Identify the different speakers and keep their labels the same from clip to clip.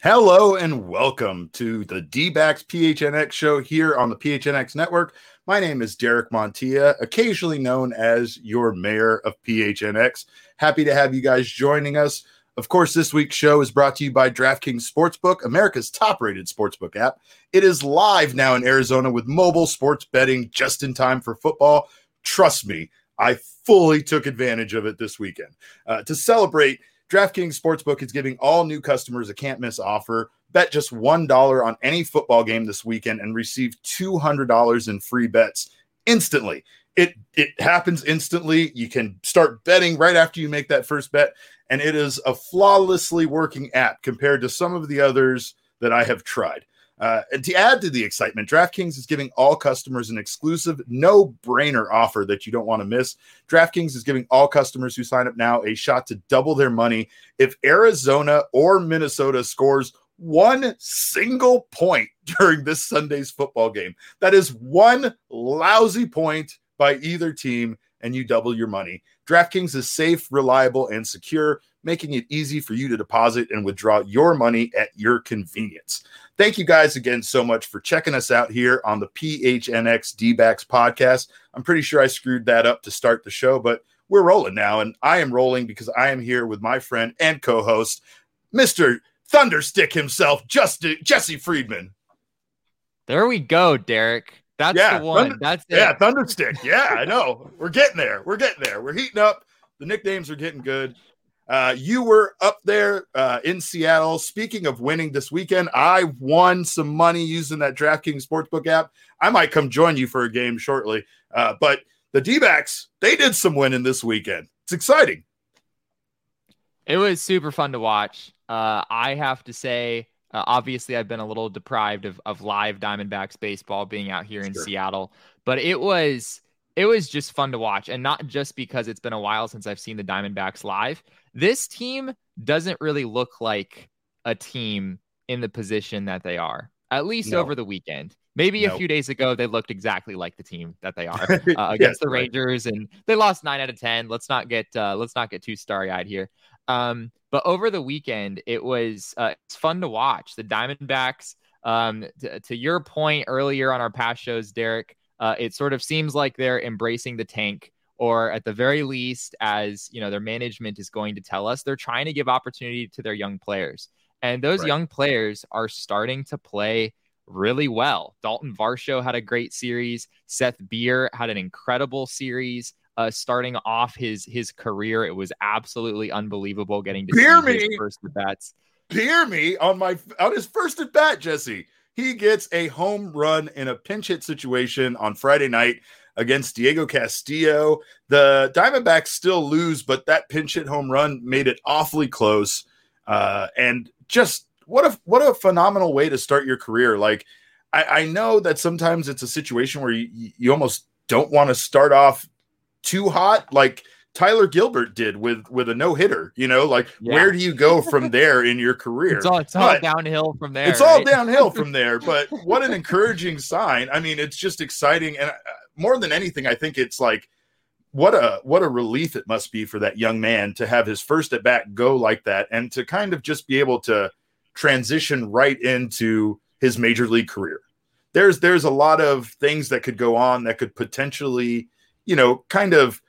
Speaker 1: Hello and welcome to the D-backs PHNX show here on the PHNX network. My name is Derek Montilla, occasionally known as your mayor of PHNX. Happy to have you guys joining us. Of course, this week's show is brought to you by DraftKings Sportsbook, America's top rated sportsbook app. It is live now in Arizona with mobile sports betting just in time for football. Trust me, I fully took advantage of it this weekend. Uh, to celebrate, DraftKings Sportsbook is giving all new customers a can't miss offer. Bet just $1 on any football game this weekend and receive $200 in free bets instantly. It it happens instantly. You can start betting right after you make that first bet and it is a flawlessly working app compared to some of the others that I have tried. Uh, and to add to the excitement, DraftKings is giving all customers an exclusive no brainer offer that you don't want to miss. DraftKings is giving all customers who sign up now a shot to double their money if Arizona or Minnesota scores one single point during this Sunday's football game. That is one lousy point by either team, and you double your money. DraftKings is safe, reliable, and secure, making it easy for you to deposit and withdraw your money at your convenience. Thank you guys again so much for checking us out here on the PHNX D-backs podcast. I'm pretty sure I screwed that up to start the show, but we're rolling now, and I am rolling because I am here with my friend and co-host, Mr. Thunderstick himself, just Jesse Friedman.
Speaker 2: There we go, Derek. That's yeah, the one. Thunder, That's it.
Speaker 1: Yeah, Thunderstick. Yeah, I know. We're getting there. We're getting there. We're heating up. The nicknames are getting good. Uh, you were up there uh, in Seattle. Speaking of winning this weekend, I won some money using that DraftKings Sportsbook app. I might come join you for a game shortly. Uh, but the D backs, they did some winning this weekend. It's exciting.
Speaker 2: It was super fun to watch. Uh, I have to say, uh, obviously, I've been a little deprived of, of live Diamondbacks baseball being out here in sure. Seattle, but it was it was just fun to watch, and not just because it's been a while since I've seen the Diamondbacks live. This team doesn't really look like a team in the position that they are, at least no. over the weekend. Maybe nope. a few days ago, they looked exactly like the team that they are uh, against yes, the Rangers, right. and they lost nine out of ten. Let's not get uh, let's not get too starry eyed here. Um, but over the weekend, it was uh, it's fun to watch the Diamondbacks. Um, to, to your point earlier on our past shows, Derek, uh, it sort of seems like they're embracing the tank, or at the very least, as you know, their management is going to tell us, they're trying to give opportunity to their young players, and those right. young players are starting to play really well. Dalton Varsho had a great series. Seth Beer had an incredible series uh, starting off his his career. It was absolutely unbelievable getting to Beer see me. his first at bats.
Speaker 1: Beer me on my on his first at bat, Jesse. He gets a home run in a pinch hit situation on Friday night against Diego Castillo. The Diamondbacks still lose, but that pinch hit home run made it awfully close. Uh, and just what a what a phenomenal way to start your career. Like I, I know that sometimes it's a situation where you, you almost don't want to start off too hot like Tyler Gilbert did with with a no hitter. You know, like yeah. where do you go from there in your career?
Speaker 2: It's all, it's all downhill from there.
Speaker 1: It's right? all downhill from there. But what an encouraging sign! I mean, it's just exciting, and uh, more than anything, I think it's like what a what a relief it must be for that young man to have his first at bat go like that, and to kind of just be able to transition right into his major league career. There's there's a lot of things that could go on that could potentially, you know, kind of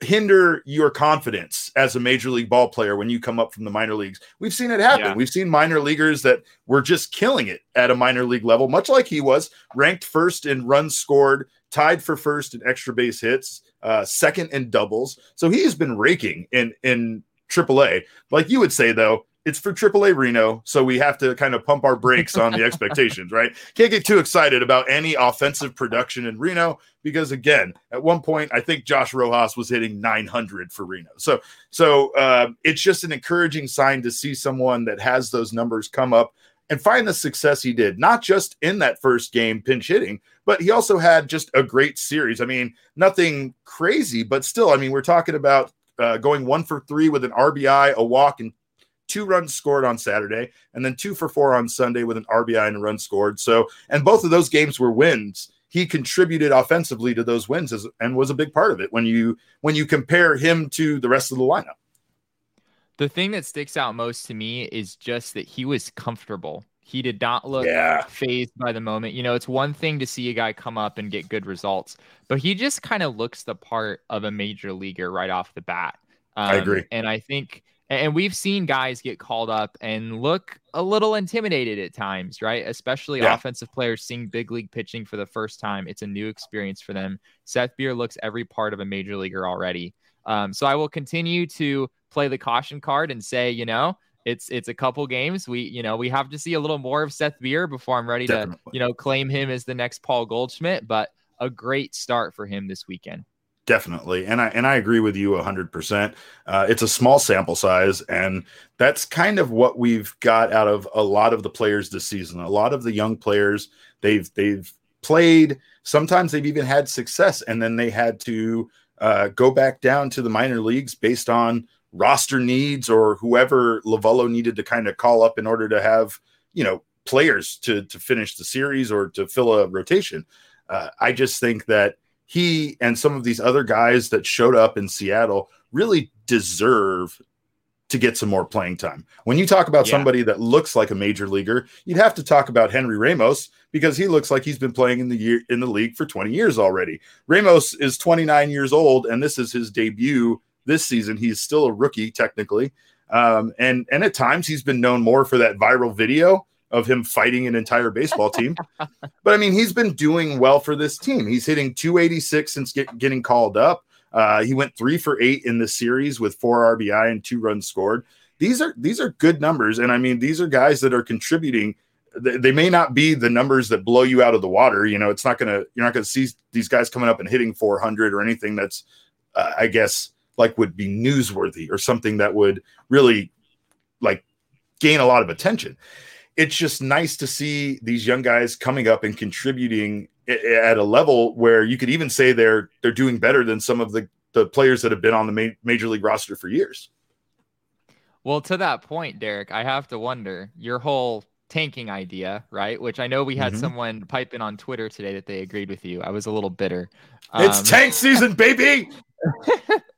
Speaker 1: hinder your confidence as a major league ball player when you come up from the minor leagues. We've seen it happen. Yeah. We've seen minor leaguers that were just killing it at a minor league level, much like he was, ranked first in runs scored, tied for first in extra base hits, uh, second in doubles. So he has been raking in in AAA. Like you would say though, it's for AAA Reno, so we have to kind of pump our brakes on the expectations, right? Can't get too excited about any offensive production in Reno because, again, at one point I think Josh Rojas was hitting 900 for Reno. So, so uh, it's just an encouraging sign to see someone that has those numbers come up and find the success he did, not just in that first game pinch hitting, but he also had just a great series. I mean, nothing crazy, but still, I mean, we're talking about uh, going one for three with an RBI, a walk, and two runs scored on Saturday, and then two for four on Sunday with an RBI and a run scored. So, and both of those games were wins. He contributed offensively to those wins as, and was a big part of it when you when you compare him to the rest of the lineup.
Speaker 2: The thing that sticks out most to me is just that he was comfortable. He did not look
Speaker 1: yeah.
Speaker 2: phased by the moment. You know, it's one thing to see a guy come up and get good results, but he just kind of looks the part of a major leaguer right off the bat.
Speaker 1: Um, I agree.
Speaker 2: And I think and we've seen guys get called up and look a little intimidated at times, right? Especially yeah. offensive players seeing big league pitching for the first time. It's a new experience for them. Seth Beer looks every part of a major leaguer already. Um, so I will continue to play the caution card and say, you know, it's it's a couple games. We you know we have to see a little more of Seth Beer before I'm ready Definitely. to you know claim him as the next Paul Goldschmidt. But a great start for him this weekend.
Speaker 1: Definitely, and I and I agree with you hundred uh, percent. It's a small sample size, and that's kind of what we've got out of a lot of the players this season. A lot of the young players they've they've played. Sometimes they've even had success, and then they had to uh, go back down to the minor leagues based on roster needs or whoever Lovullo needed to kind of call up in order to have you know players to to finish the series or to fill a rotation. Uh, I just think that he and some of these other guys that showed up in Seattle really deserve to get some more playing time. When you talk about yeah. somebody that looks like a major leaguer, you'd have to talk about Henry Ramos because he looks like he's been playing in the year in the league for 20 years already. Ramos is 29 years old and this is his debut this season. He's still a rookie technically. Um, and and at times he's been known more for that viral video of him fighting an entire baseball team. but I mean, he's been doing well for this team. He's hitting 286 since get, getting called up. Uh, he went three for eight in the series with four RBI and two runs scored. These are these are good numbers, and I mean, these are guys that are contributing. They, may not be the numbers that blow you out of the water. You know, it's not gonna you're not gonna see these guys coming up and hitting 400 or anything that's, uh, I guess, like would be newsworthy or something that would really like gain a lot of attention it's just nice to see these young guys coming up and contributing at a level where you could even say they're they're doing better than some of the the players that have been on the ma- major league roster for years.
Speaker 2: Well, to that point, Derek, I have to wonder your whole tanking idea, right? Which I know we had mm-hmm. someone pipe in on Twitter today that they agreed with you. I was a little bitter.
Speaker 1: It's um, tank season, baby.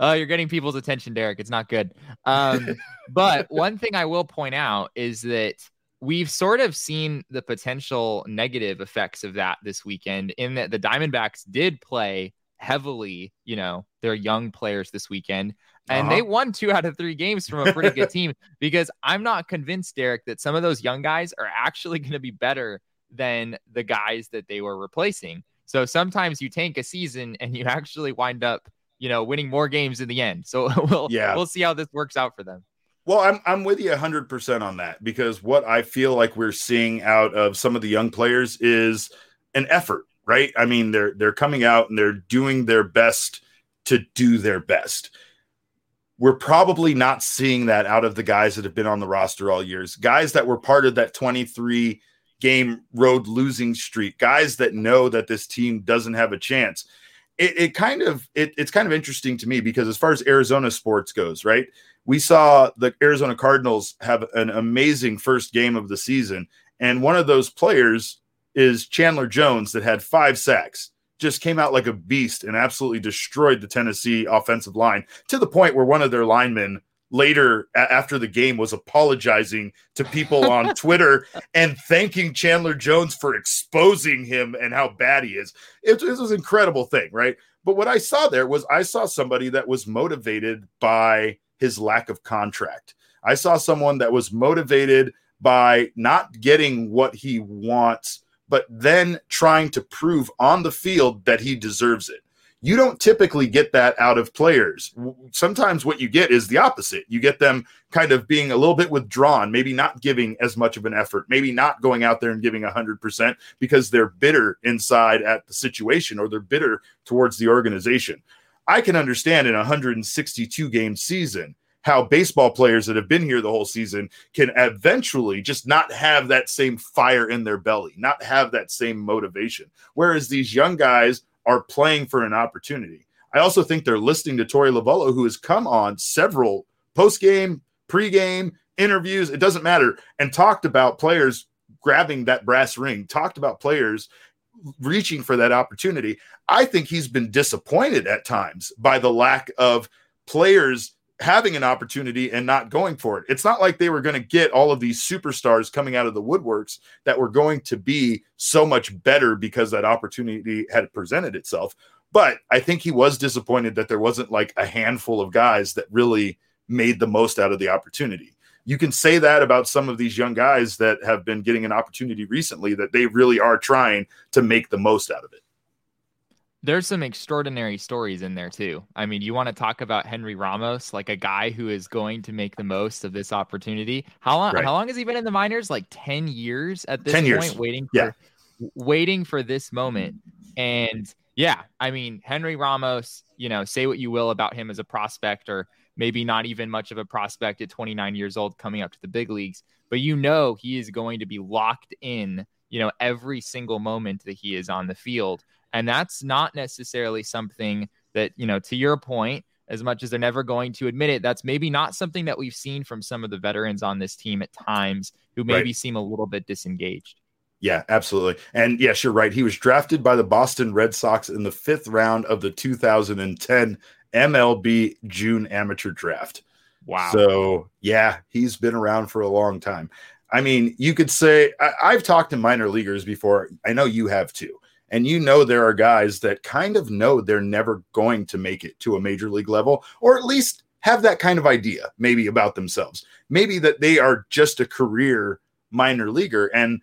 Speaker 2: oh, you're getting people's attention, Derek. It's not good. Um, but one thing I will point out is that we've sort of seen the potential negative effects of that this weekend in that the Diamondbacks did play heavily, you know, their young players this weekend. And uh-huh. they won two out of three games from a pretty good team because I'm not convinced, Derek, that some of those young guys are actually going to be better than the guys that they were replacing. So sometimes you tank a season and you actually wind up you know, winning more games in the end. So we'll yeah. we'll see how this works out for them.
Speaker 1: Well, I'm I'm with you 100% on that because what I feel like we're seeing out of some of the young players is an effort, right? I mean, they're they're coming out and they're doing their best to do their best. We're probably not seeing that out of the guys that have been on the roster all years. Guys that were part of that 23 game road losing streak, guys that know that this team doesn't have a chance it, it kind of it, it's kind of interesting to me because as far as Arizona sports goes, right? We saw the Arizona Cardinals have an amazing first game of the season, and one of those players is Chandler Jones that had five sacks. Just came out like a beast and absolutely destroyed the Tennessee offensive line to the point where one of their linemen later after the game was apologizing to people on Twitter and thanking Chandler Jones for exposing him and how bad he is. It, it was an incredible thing, right? But what I saw there was I saw somebody that was motivated by his lack of contract. I saw someone that was motivated by not getting what he wants, but then trying to prove on the field that he deserves it. You don't typically get that out of players. Sometimes what you get is the opposite. You get them kind of being a little bit withdrawn, maybe not giving as much of an effort, maybe not going out there and giving 100% because they're bitter inside at the situation or they're bitter towards the organization. I can understand in a 162 game season how baseball players that have been here the whole season can eventually just not have that same fire in their belly, not have that same motivation. Whereas these young guys are playing for an opportunity. I also think they're listening to Torey Lovullo, who has come on several post game, pre game interviews, it doesn't matter, and talked about players grabbing that brass ring, talked about players reaching for that opportunity. I think he's been disappointed at times by the lack of players having an opportunity and not going for it. It's not like they were going to get all of these superstars coming out of the woodworks that were going to be so much better because that opportunity had presented itself. But I think he was disappointed that there wasn't like a handful of guys that really made the most out of the opportunity. You can say that about some of these young guys that have been getting an opportunity recently that they really are trying to make the most out of it
Speaker 2: there's some extraordinary stories in there too. I mean, you want to talk about Henry Ramos, like a guy who is going to make the most of this opportunity. How long? Right. How long has he been in the minors? Like ten years at this 10 point, years. waiting for yeah. waiting for this moment. And yeah, I mean, Henry Ramos. You know, say what you will about him as a prospect, or maybe not even much of a prospect at 29 years old, coming up to the big leagues. But you know, he is going to be locked in. You know, every single moment that he is on the field and that's not necessarily something that, you know, to your point, as much as they're never going to admit it, that's maybe not something that we've seen from some of the veterans on this team at times who maybe right. seem a little bit disengaged.
Speaker 1: Yeah, absolutely. And yes, you're right. He was drafted by the Boston Red Sox in the fifth round of the 2010 MLB June amateur draft.
Speaker 2: Wow.
Speaker 1: So, yeah, he's been around for a long time. I mean, you could say I, have talked to minor leaguers before. I know you have too. And you know, there are guys that kind of know they're never going to make it to a major league level, or at least have that kind of idea, maybe about themselves. Maybe that they are just a career minor leaguer. And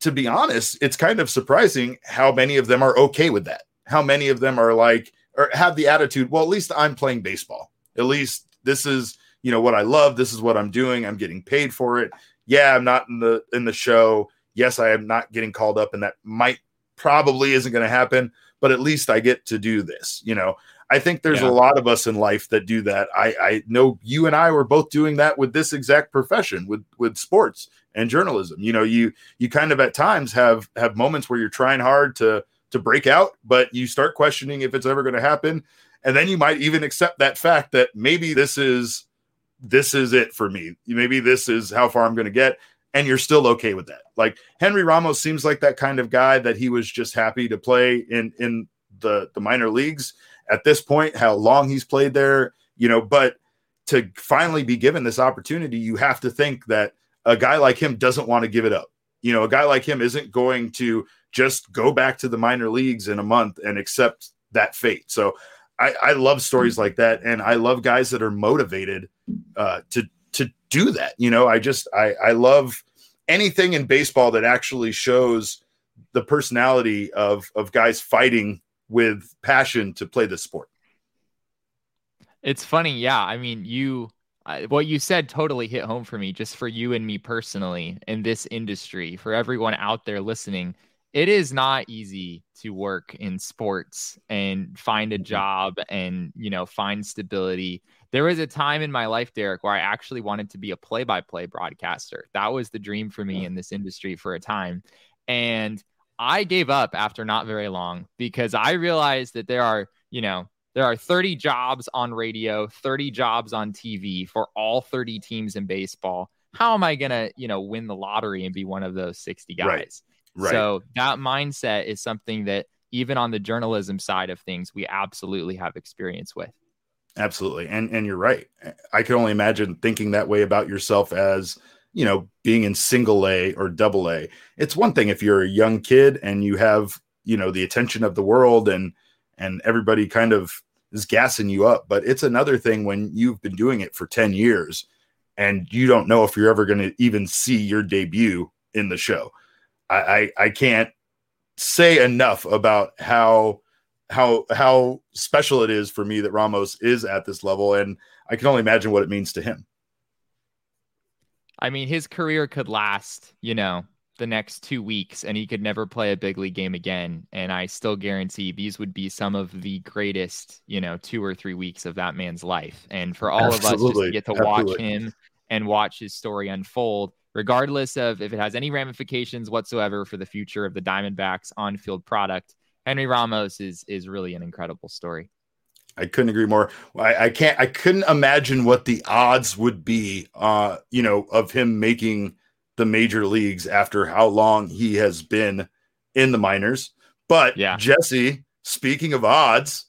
Speaker 1: to be honest, it's kind of surprising how many of them are okay with that. How many of them are like, or have the attitude, well, at least I'm playing baseball. At least this is, you know, what I love. This is what I'm doing. I'm getting paid for it. Yeah, I'm not in the in the show. Yes, I am not getting called up, and that might probably isn't going to happen, but at least I get to do this. You know, I think there's yeah. a lot of us in life that do that. I, I know you and I were both doing that with this exact profession, with with sports and journalism. You know, you you kind of at times have have moments where you're trying hard to to break out, but you start questioning if it's ever going to happen, and then you might even accept that fact that maybe this is this is it for me. Maybe this is how far I'm going to get and you're still okay with that. Like Henry Ramos seems like that kind of guy that he was just happy to play in in the the minor leagues at this point, how long he's played there, you know, but to finally be given this opportunity, you have to think that a guy like him doesn't want to give it up. You know, a guy like him isn't going to just go back to the minor leagues in a month and accept that fate. So I, I love stories like that, and I love guys that are motivated uh, to to do that. You know, I just I I love anything in baseball that actually shows the personality of of guys fighting with passion to play the sport.
Speaker 2: It's funny, yeah. I mean, you what you said totally hit home for me, just for you and me personally in this industry, for everyone out there listening. It is not easy to work in sports and find a mm-hmm. job and you know find stability there was a time in my life, Derek, where I actually wanted to be a play by play broadcaster. That was the dream for me in this industry for a time. And I gave up after not very long because I realized that there are, you know, there are 30 jobs on radio, 30 jobs on TV for all 30 teams in baseball. How am I going to, you know, win the lottery and be one of those 60 guys? Right. Right. So that mindset is something that even on the journalism side of things, we absolutely have experience with.
Speaker 1: Absolutely. And and you're right. I can only imagine thinking that way about yourself as, you know, being in single A or double A. It's one thing if you're a young kid and you have, you know, the attention of the world and and everybody kind of is gassing you up, but it's another thing when you've been doing it for 10 years and you don't know if you're ever going to even see your debut in the show. I, I I can't say enough about how how how special it is for me that Ramos is at this level, and I can only imagine what it means to him.
Speaker 2: I mean, his career could last, you know, the next two weeks, and he could never play a big league game again. And I still guarantee these would be some of the greatest, you know, two or three weeks of that man's life. And for all Absolutely. of us just to get to Absolutely. watch him and watch his story unfold, regardless of if it has any ramifications whatsoever for the future of the Diamondbacks on-field product Henry Ramos is is really an incredible story.
Speaker 1: I couldn't agree more. I, I, can't. I couldn't imagine what the odds would be. Uh, you know, of him making the major leagues after how long he has been in the minors. But yeah, Jesse. Speaking of odds,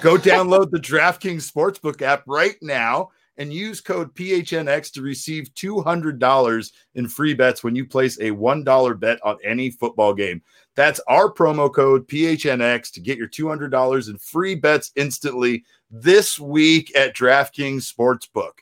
Speaker 1: go download the DraftKings Sportsbook app right now and use code PHNX to receive $200 in free bets when you place a $1 bet on any football game. That's our promo code PHNX to get your $200 in free bets instantly this week at DraftKings Sportsbook.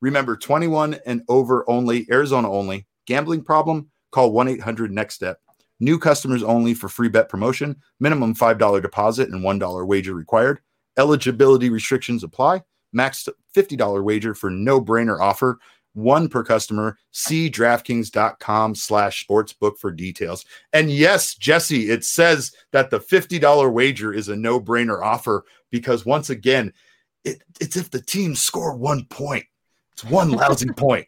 Speaker 1: Remember, 21 and over only, Arizona only. Gambling problem? Call 1 800 NEXT STEP. New customers only for free bet promotion. Minimum $5 deposit and $1 wager required. Eligibility restrictions apply. Max $50 wager for no brainer offer one per customer. See DraftKings.com slash sportsbook for details. And yes, Jesse, it says that the $50 wager is a no brainer offer because once again, it, it's if the team score one point, it's one lousy point.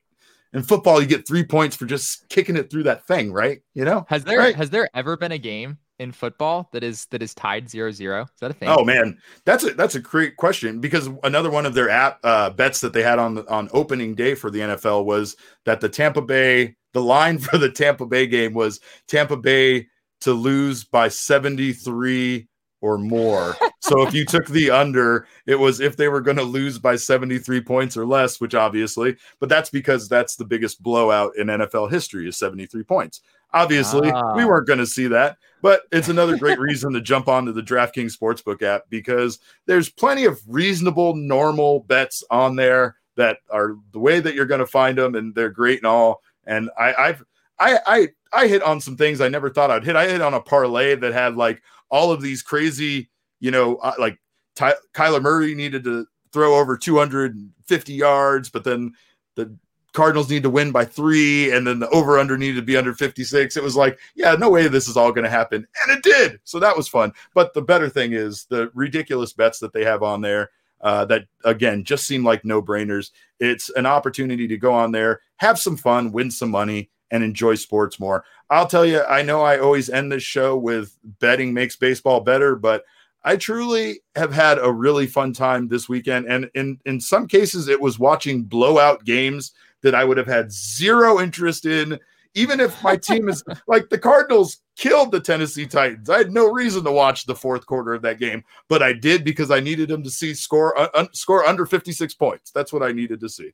Speaker 1: In football, you get three points for just kicking it through that thing, right? You know,
Speaker 2: has there
Speaker 1: right?
Speaker 2: has there ever been a game in football that is that is tied zero zero? Is that a thing?
Speaker 1: Oh man, that's a that's a great question because another one of their app uh, bets that they had on the, on opening day for the NFL was that the Tampa Bay the line for the Tampa Bay game was Tampa Bay to lose by 73 or more. so if you took the under, it was if they were going to lose by 73 points or less, which obviously, but that's because that's the biggest blowout in NFL history is 73 points. Obviously, ah. we weren't going to see that, but it's another great reason to jump onto the DraftKings Sportsbook app because there's plenty of reasonable, normal bets on there that are the way that you're going to find them, and they're great and all. And I, I've I I I hit on some things I never thought I'd hit. I hit on a parlay that had like all of these crazy, you know, like Ty- Kyler Murray needed to throw over 250 yards, but then the Cardinals need to win by three, and then the over under needed to be under 56. It was like, yeah, no way this is all going to happen. And it did. So that was fun. But the better thing is the ridiculous bets that they have on there uh, that, again, just seem like no brainers. It's an opportunity to go on there, have some fun, win some money, and enjoy sports more. I'll tell you, I know I always end this show with betting makes baseball better, but I truly have had a really fun time this weekend. And in, in some cases, it was watching blowout games that I would have had zero interest in, even if my team is like the Cardinals killed the Tennessee Titans. I had no reason to watch the fourth quarter of that game, but I did because I needed them to see score uh, un, score under 56 points. That's what I needed to see.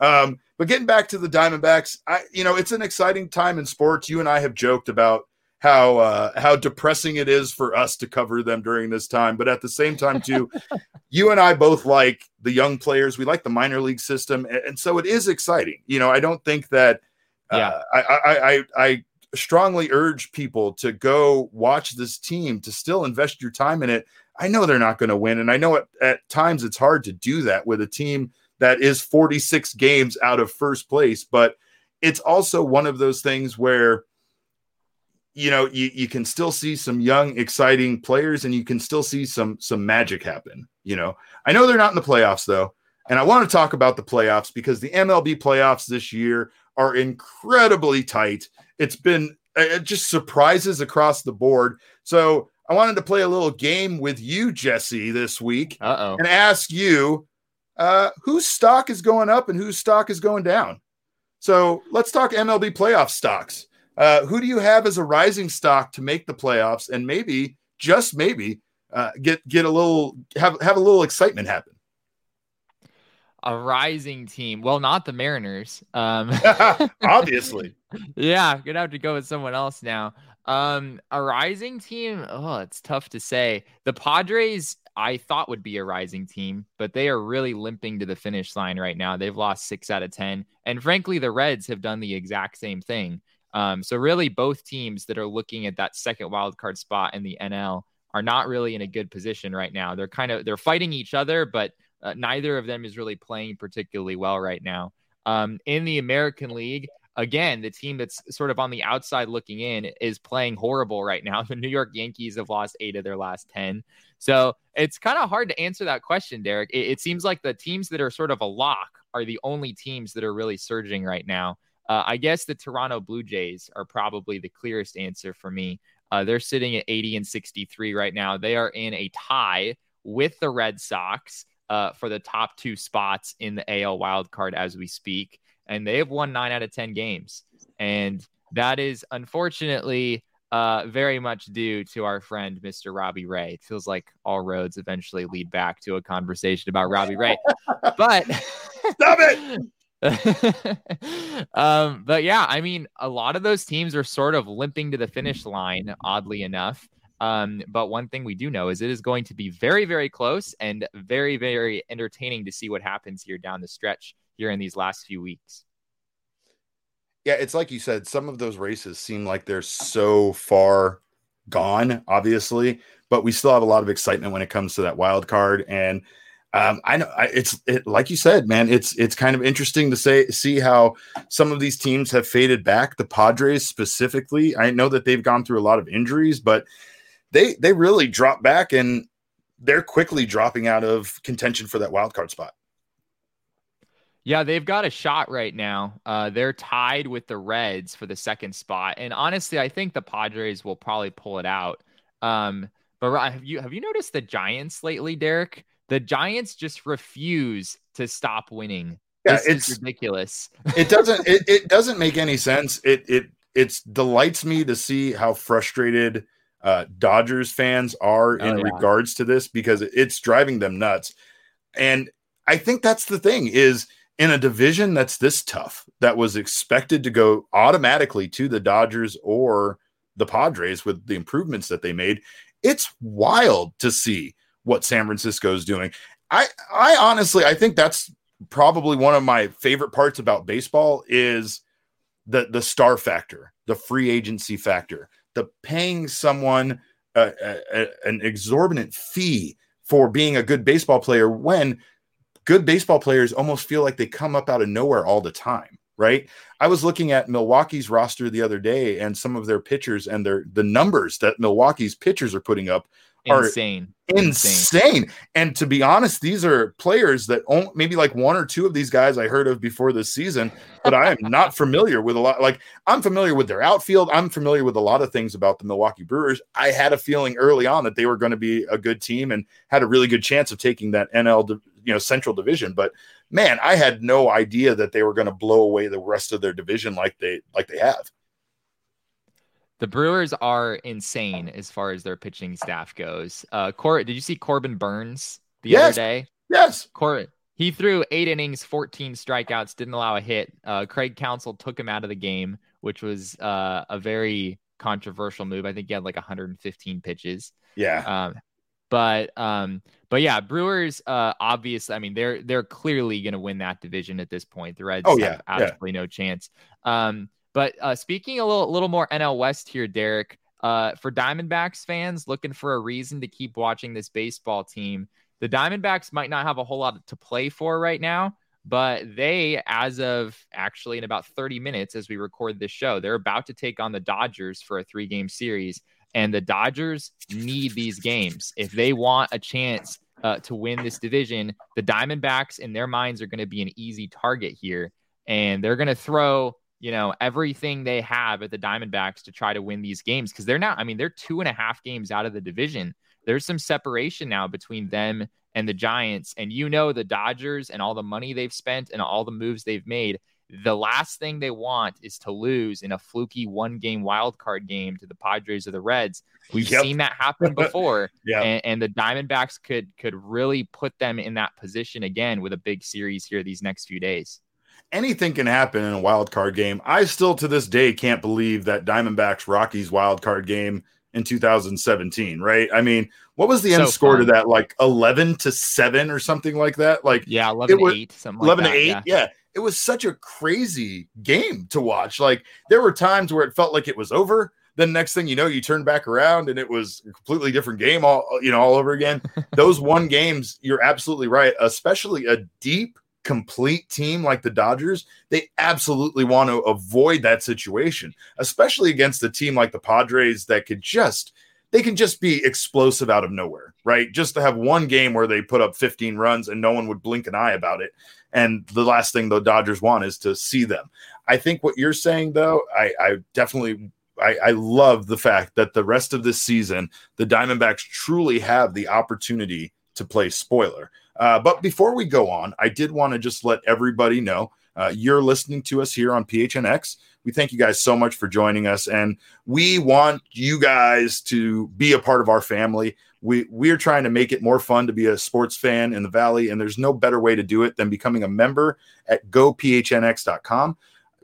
Speaker 1: Um, but getting back to the Diamondbacks, I you know it's an exciting time in sports. You and I have joked about how uh, how depressing it is for us to cover them during this time. But at the same time, too, you and I both like the young players. We like the minor league system, and, so it is exciting. You know, I don't think that. Uh, yeah, I, I, I I strongly urge people to go watch this team to still invest your time in it. I know they're not going to win, and I know at, at times it's hard to do that with a team that is 46 games out of first place, but it's also one of those things where you know you, you can still see some young exciting players and you can still see some some magic happen you know. I know they're not in the playoffs though and i want to talk about the playoffs because the mlb playoffs this year are incredibly tight. It's been it just surprises across the board. So i wanted to play a little game with you jesse this week
Speaker 2: Uh-oh.
Speaker 1: and ask you uh, whose stock is going up and whose stock is going down. So let's talk mlb playoff stocks uh, who do you have as a rising stock to make the playoffs and maybe just maybe uh, get get a little have have a little excitement happen?
Speaker 2: a rising team. Well, not the Mariners. Um,
Speaker 1: Obviously.
Speaker 2: yeah, gonna have to go with someone else now. Um, a rising team. Oh, it's tough to say. The Padres, I thought would be a rising team, but they are really limping to the finish line right now. They've lost six out of ten, and frankly, the Reds have done the exact same thing. Um, so really, both teams that are looking at that second wild card spot in the NL are not really in a good position right now. They're kind of they're fighting each other, but uh, neither of them is really playing particularly well right now. Um, in the American League, again, the team that's sort of on the outside looking in is playing horrible right now. The New York Yankees have lost eight of their last 10. So it's kind of hard to answer that question, Derek. It, it, seems like the teams that are sort of a lock are the only teams that are really surging right now. Uh, I guess the Toronto Blue Jays are probably the clearest answer for me. Uh, they're sitting at 80 and 63 right now. They are in a tie with the Red Sox uh, for the top two spots in the AL wildcard as we speak. And they have won nine out of 10 games. And that is unfortunately uh, very much due to our friend, Mr. Robbie Ray. It feels like all roads eventually lead back to a conversation about Robbie Ray. But
Speaker 1: stop it.
Speaker 2: um, but yeah, I mean, a lot of those teams are sort of limping to the finish line, oddly enough. Um, but one thing we do know is it is going to be very, very close and very, very entertaining to see what happens here down the stretch here in these last few weeks.
Speaker 1: Yeah, it's like you said, some of those races seem like they're so far gone, obviously, but we still have a lot of excitement when it comes to that wild card. And um, I know it's it, like you said, man. It's it's kind of interesting to say see how some of these teams have faded back. The Padres specifically, I know that they've gone through a lot of injuries, but they they really drop back and they're quickly dropping out of contention for that wild card spot.
Speaker 2: Yeah, they've got a shot right now. Uh, they're tied with the Reds for the second spot, and honestly, I think the Padres will probably pull it out. Um, but have you have you noticed the Giants lately, Derek? The Giants just refuse to stop winning. Yeah, this it's ridiculous.
Speaker 1: it doesn't it, it doesn't make any sense. It it it delights me to see how frustrated uh, Dodgers fans are in oh, yeah. regards to this because it's driving them nuts. And I think that's the thing is in a division that's this tough that was expected to go automatically to the Dodgers or the Padres with the improvements that they made. It's wild to see what San Francisco is doing. I I honestly I think that's probably one of my favorite parts about baseball is the the star factor, the free agency factor the paying someone a, a, an exorbitant fee for being a good baseball player when good baseball players almost feel like they come up out of nowhere all the time right i was looking at milwaukee's roster the other day and some of their pitchers and their the numbers that milwaukee's pitchers are putting up are
Speaker 2: insane.
Speaker 1: insane. And to be honest, these are players that only, maybe like one or two of these guys I heard of before this season, but I am not familiar with a lot. Like I'm familiar with their outfield. I'm familiar with a lot of things about the Milwaukee Brewers. I had a feeling early on that they were going to be a good team and had a really good chance of taking that NL, you know, Central Division. But man, I had no idea that they were going to blow away the rest of their division like they like they have.
Speaker 2: The Brewers are insane as far as their pitching staff goes. Uh, Cor- did you see Corbin Burnes the yes. other day?
Speaker 1: Yes.
Speaker 2: Cor- he threw eight innings, 14 strikeouts, didn't allow a hit. Uh, Craig Counsell took him out of the game, which was uh, a very controversial move. I think he had like 115 pitches.
Speaker 1: Yeah.
Speaker 2: Um, but um, but yeah, Brewers uh obviously, I mean, they're they're clearly gonna win that division at this point. The Reds oh, yeah, have absolutely yeah. no chance. Um, but uh, speaking a little, little more NL West here, Derek, uh, for Diamondbacks fans looking for a reason to keep watching this baseball team, the Diamondbacks might not have a whole lot to play for right now, but they, as of actually in about 30 minutes as we record this show, they're about to take on the Dodgers for a three game series. And the Dodgers need these games. If they want a chance uh, to win this division, the Diamondbacks, in their minds, are going to be an easy target here. And they're going to throw you know, everything they have at the Diamondbacks to try to win these games because they're not, I mean, they're two and a half games out of the division. There's some separation now between them and the Giants. And you know, the Dodgers and all the money they've spent and all the moves they've made, the last thing they want is to lose in a fluky one game wild card game to the Padres or the Reds. We've yep. seen that happen before. yeah. And, and, the Diamondbacks could could really put them in that position again with a big series here these next few days.
Speaker 1: Anything can happen in a wild card game. I still to this day can't believe that Diamondbacks Rockies wild card game in 2017, right? I mean, what was the so end score fun. to that? Like 11 to 7 or something like that? Like
Speaker 2: Yeah, 11 was, 8, something 11 like
Speaker 1: to 8. Yeah. yeah. It was such a crazy game to watch. Like there were times where it felt like it was over. Then next thing you know, you turn back around and it was a completely different game all you know all over again. Those one games, you're absolutely right, especially a deep complete team like the Dodgers, they absolutely want to avoid that situation, especially against a team like the Padres that could just they can just be explosive out of nowhere, right? Just to have one game where they put up 15 runs and no one would blink an eye about it. And the last thing the Dodgers want is to see them. I think what you're saying, though, I, I definitely I, I, love the fact that the rest of this season, the Diamondbacks truly have the opportunity to play spoiler. Uh, but before we go on, I did want to just let everybody know uh, you're listening to us here on PHNX. We thank you guys so much for joining us, and we want you guys to be a part of our family. We we're trying to make it more fun to be a sports fan in the Valley, and there's no better way to do it than becoming a member at gophnx.com.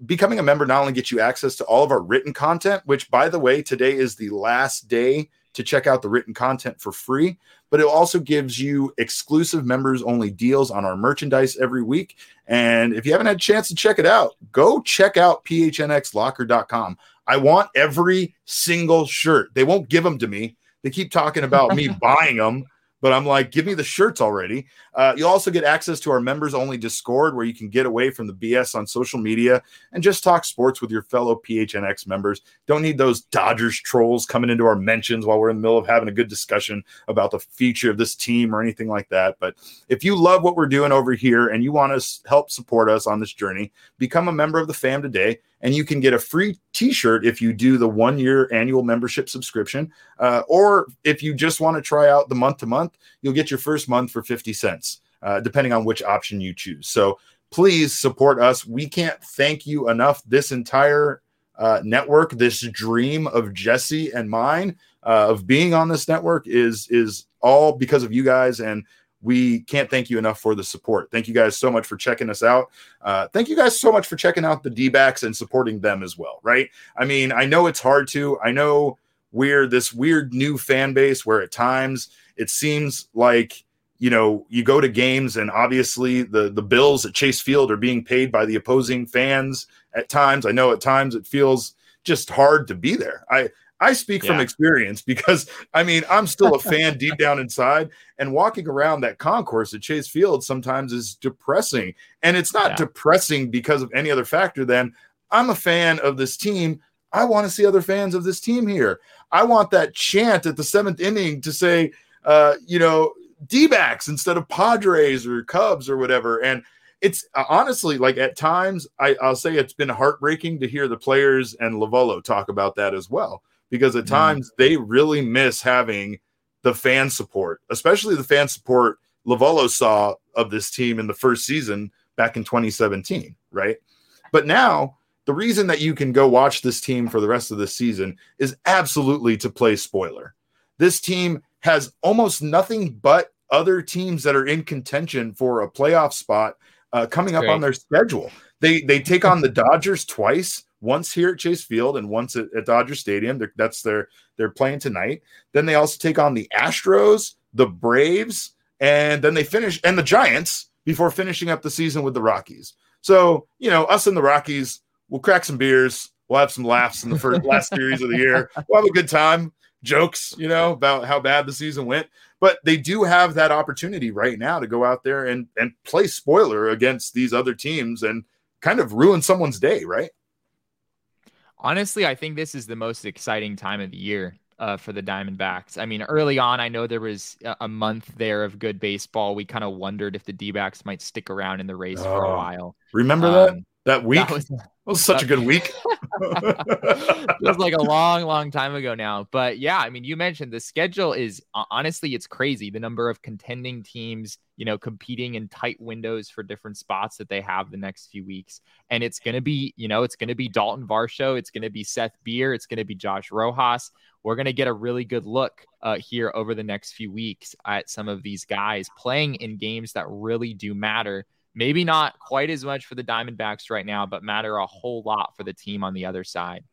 Speaker 1: Becoming a member not only gets you access to all of our written content, which by the way, today is the last day to check out the written content for free, but it also gives you exclusive members only deals on our merchandise every week. And if you haven't had a chance to check it out, go check out phnxlocker.com. I want every single shirt. They won't give them to me. They keep talking about me buying them but I'm like, give me the shirts already. Uh, you also get access to our members only Discord where you can get away from the BS on social media and just talk sports with your fellow PHNX members. Don't need those Dodgers trolls coming into our mentions while we're in the middle of having a good discussion about the future of this team or anything like that. But if you love what we're doing over here and you want to help support us on this journey, become a member of the fam today and you can get a free t-shirt if you do the one year annual membership subscription uh, or if you just want to try out the month to month you'll get your first month for 50 cents uh, depending on which option you choose. So please support us. We can't thank you enough. This entire uh, network this dream of jesse and mine uh, of being on this network is is all because of you guys. And we can't thank you enough for the support. Thank you guys so much for checking us out. Uh, thank you guys so much for checking out the D backs and supporting them as well, right? I mean, I know it's hard to, I know we're this weird new fan base where at times it seems like you know you go to games and obviously the the bills at chase field are being paid by the opposing fans at times i know at times it feels just hard to be there i I speak yeah. from experience because I mean, I'm still a fan deep down inside, and walking around that concourse at Chase Field sometimes is depressing. And it's not yeah. depressing because of any other factor than I'm a fan of this team. I want to see other fans of this team here. I want that chant at the seventh inning to say, uh, you know, D backs instead of Padres or Cubs or whatever. And it's uh, honestly like at times I, will say it's been heartbreaking to hear the players and Lovullo talk about that as well because at mm. times they really miss having the fan support, especially the fan support Lovullo saw of this team in the first season back in 2017, right? But now the reason that you can go watch this team for the rest of the season is absolutely to play spoiler. This team has almost nothing but other teams that are in contention for a playoff spot uh, coming up on their schedule. They they take on the Dodgers twice, once here at Chase Field and once at, at Dodger Stadium. They're, that's their they're playing tonight. Then they also take on the Astros, the Braves, and then they finish and the Giants before finishing up the season with the Rockies. So you know, us and the Rockies, we'll crack some beers, we'll have some laughs in the first last series of the year. We'll have a good time, jokes, you know, about how bad the season went. But they do have that opportunity right now to go out there and and play spoiler against these other teams and kind of ruin someone's day, right?
Speaker 2: Honestly, I think this is the most exciting time of the year uh, for the Diamondbacks. I mean, early on, I know there was a month there of good baseball. We kind of wondered if the D backs might stick around in the race for a while.
Speaker 1: Remember um, that? That week?
Speaker 2: That was,
Speaker 1: was such a good week.
Speaker 2: it was like a long, long time ago now. But yeah, I mean, you mentioned the schedule is honestly, it's crazy. The number of contending teams, you know, competing in tight windows for different spots that they have the next few weeks. And it's going to be, you know, it's going to be Dalton Varsho. It's going to be Seth Beer. It's going to be Josh Rojas. We're going to get a really good look uh, here over the next few weeks at some of these guys playing in games that really do matter maybe not quite as much for the Diamondbacks right now, but matter a whole lot for the team on the other side.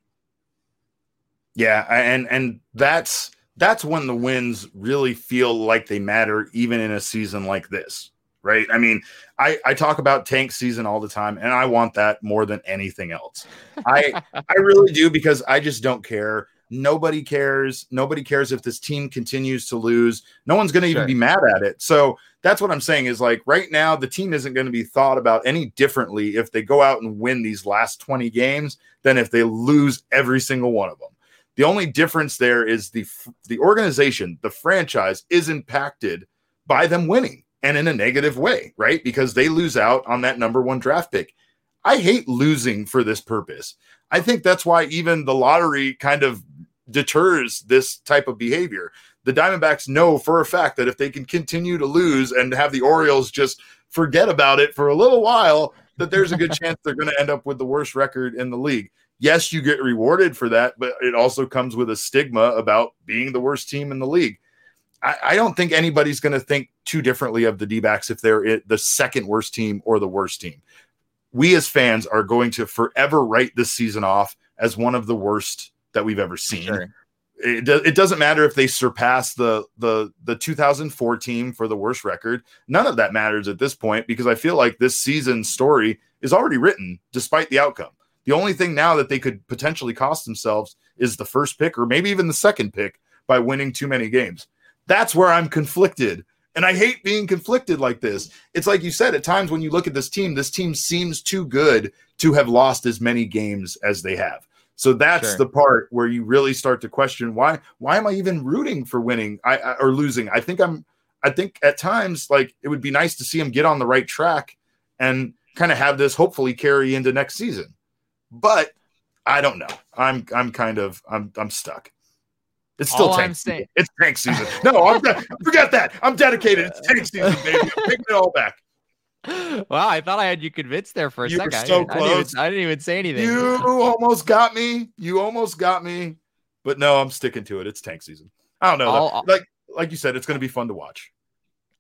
Speaker 1: Yeah, and and that's that's when the wins really feel like they matter even in a season like this. Right. I mean, I, I talk about tank season all the time, and I want that more than anything else. I I really do because I just don't care Nobody cares. Nobody cares if this team continues to lose. No one's going to even be mad at it. So that's what I'm saying is like right now, the team isn't going to be thought about any differently if they go out and win these last 20 games than if they lose every single one of them. The only difference there is the the organization, the franchise is impacted by them winning and in a negative way, right? Because they lose out on that number 1 draft pick. I hate losing for this purpose. I think that's why even the lottery kind of deters this type of behavior. The Diamondbacks know for a fact that if they can continue to lose and have the Orioles just forget about it for a little while, that there's a good chance they're going to end up with the worst record in the league. Yes, you get rewarded for that, but it also comes with a stigma about being the worst team in the league. I, I don't think anybody's going to think too differently of the D backs if they're the second worst team or the worst team we as fans are going to forever write this season off as one of the worst that we've ever seen. Sure. It, do, it doesn't matter if they surpass the the the 2004 team for the worst record. None of that matters at this point because I feel like this season's story is already written despite the outcome. The only thing now that they could potentially cost themselves is the first pick or maybe even the second pick by winning too many games. That's where I'm conflicted and I hate being conflicted like this. It's like you said, at times when you look at this team, this team seems too good to have lost as many games as they have. So that's sure. the part where you really start to question why why am I even rooting for winning I, I, or losing? I think I'm I think at times like it would be nice to see him get on the right track and kind of have this hopefully carry into next season. But I don't know. I'm I'm kind of I'm I'm stuck. It's still All tank season. It's tank season. No, I'm de- forget that. I'm dedicated. It's tank season, baby. I'm taking it all back.
Speaker 2: Wow, I thought I had you convinced there for a
Speaker 1: you
Speaker 2: second.
Speaker 1: Were so
Speaker 2: I,
Speaker 1: close.
Speaker 2: I, didn't even, I, didn't even, say anything.
Speaker 1: You almost got me. You almost got me. But no, I'm sticking to it. It's tank season. I don't know. All, like like you said, it's going to be fun to watch.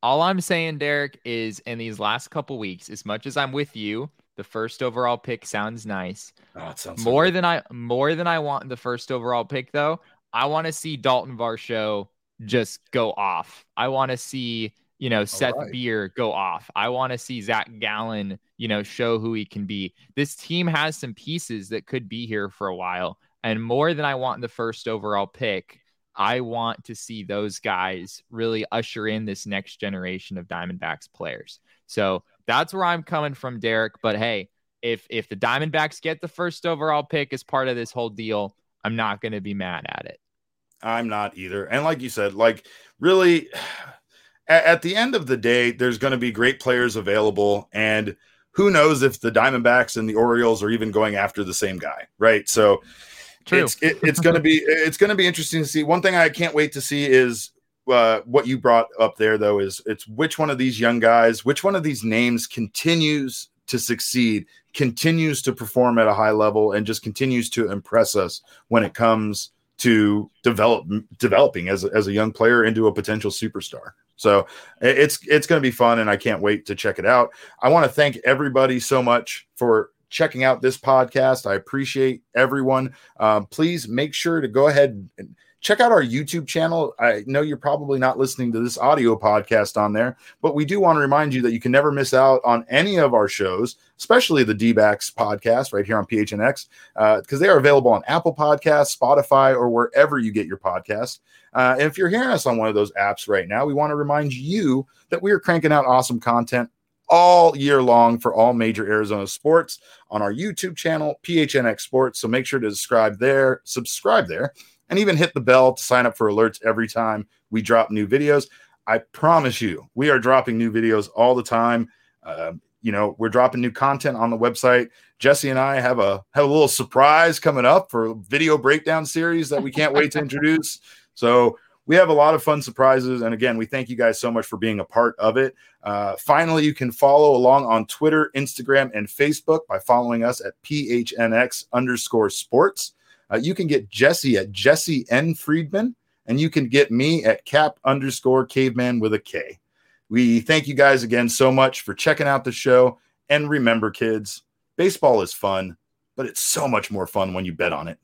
Speaker 2: All I'm saying, Derek, is in these last couple weeks, as much as I'm with you, the first overall pick sounds nice.
Speaker 1: Oh, sounds
Speaker 2: more
Speaker 1: so
Speaker 2: than I more than I want the first overall pick though. I want to see Dalton Varsho just go off. I want to see, you know, Seth right. Beer go off. I want to see Zach Gallen, you know, show who he can be. This team has some pieces that could be here for a while. And more than I want the first overall pick, I want to see those guys really usher in this next generation of Diamondbacks players. So that's where I'm coming from, Derek. But hey, if if the Diamondbacks get the first overall pick as part of this whole deal, I'm not going to be mad at it.
Speaker 1: I'm not either. And like you said, like really at, at the end of the day, there's going to be great players available. And who knows if the Diamondbacks and the Orioles are even going after the same guy, right? So True. it's it, it's going to be it's going to be interesting to see. One thing I can't wait to see is uh, what you brought up there though is it's which one of these young guys, which one of these names continues to succeed, continues to perform at a high level, and just continues to impress us when it comes to develop developing as a, as a young player into a potential superstar. So it's it's going to be fun, and I can't wait to check it out. I want to thank everybody so much for checking out this podcast. I appreciate everyone. Um, please make sure to go ahead and check out our YouTube channel. I know you're probably not listening to this audio podcast on there, but we do want to remind you that you can never miss out on any of our shows, especially the D podcast right here on PHNX, because uh, they are available on Apple Podcasts, Spotify, or wherever you get your podcast. Uh, and if you're hearing us on one of those apps right now, we want to remind you that we are cranking out awesome content all year long for all major Arizona sports on our YouTube channel, PHNX Sports. So make sure to subscribe there, subscribe there, and even hit the bell to sign up for alerts every time we drop new videos. I promise you, we are dropping new videos all the time. Uh, you know, we're dropping new content on the website. Jesse and I have a have a little surprise coming up for video breakdown series that we can't wait to introduce. So we have a lot of fun surprises. And again, we thank you guys so much for being a part of it. Uh, finally, you can follow along on Twitter, Instagram, and Facebook by following us at PHNX underscore sports. Uh, you can get Jesse at Jesse N. Friedman, and you can get me at cap underscore caveman with a K. We thank you guys again so much for checking out the show. And remember, kids, baseball is fun, but it's so much more fun when you bet on it.